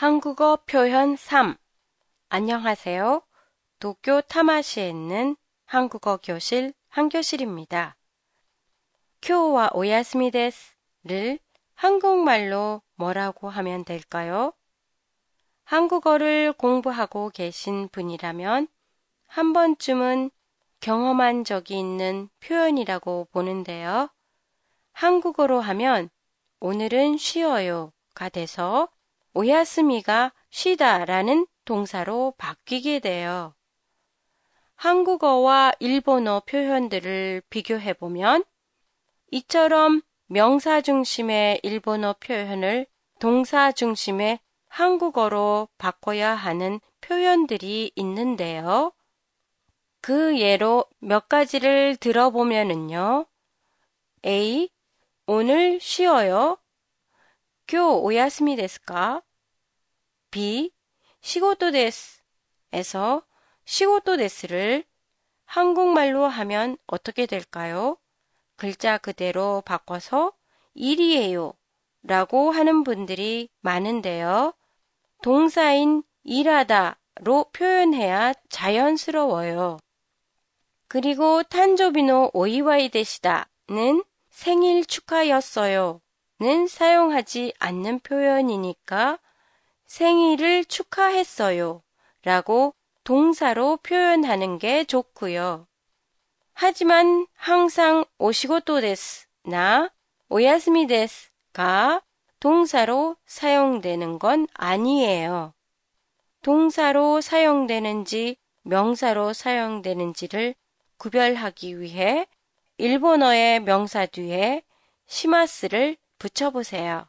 한국어 표현 3. 안녕하세요. 도쿄 타마시에 있는 한국어 교실 한교실입니다. 쿄와 오야스미 데스를 한국말로 뭐라고 하면 될까요? 한국어를 공부하고 계신 분이라면 한 번쯤은 경험한 적이 있는 표현이라고 보는데요. 한국어로 하면 오늘은 쉬어요가 돼서 오야스미가 쉬다라는 동사로 바뀌게 돼요. 한국어와 일본어 표현들을 비교해 보면 이처럼 명사 중심의 일본어 표현을 동사 중심의 한국어로 바꿔야 하는 표현들이 있는데요. 그 예로 몇 가지를 들어보면은요. A. 오늘 쉬어요. 교 오야스미 데스까? B. 시고토 데스 에서 시고토 데스를 한국말로 하면 어떻게 될까요? 글자 그대로 바꿔서 일이에요 라고 하는 분들이 많은데요. 동사인 일하다로 표현해야 자연스러워요. 그리고 탄조비노 오이와이 데시다는 생일 축하였어요. 는 사용하지 않는 표현이니까 생일을 축하했어요. 라고 동사로 표현하는 게 좋고요. 하지만 항상 오시고토 데스 나 오야스미 데스가 동사로 사용되는 건 아니에요. 동사로 사용되는지 명사로 사용되는지를 구별하기 위해 일본어의 명사 뒤에 시마스를 붙여보세요.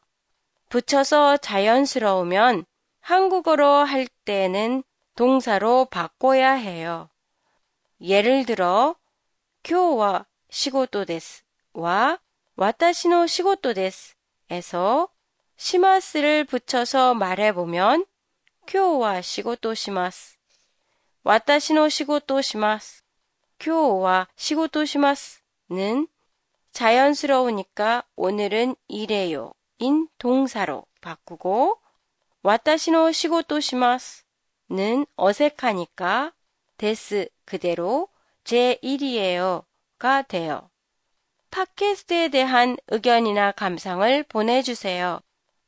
붙여서 자연스러우면 한국어로 할 때는 동사로 바꿔야 해요. 예를 들어, 데스와 와타시노 시고토 데스에서 시마스를 붙여서 말해보면 시고토 시마스는 자연스러우니까 오늘은 이래요. 인 동사로 바꾸고 와타시노 시고토 시마스는 어색하니까 데스 그대로 제 1이에요가 돼요. 팟캐스트에 대한 의견이나 감상을 보내주세요.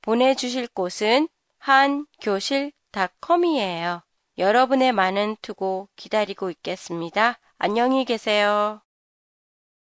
보내주실 곳은 한교실닷컴이에요. 여러분의 많은 투고 기다리고 있겠습니다. 안녕히 계세요.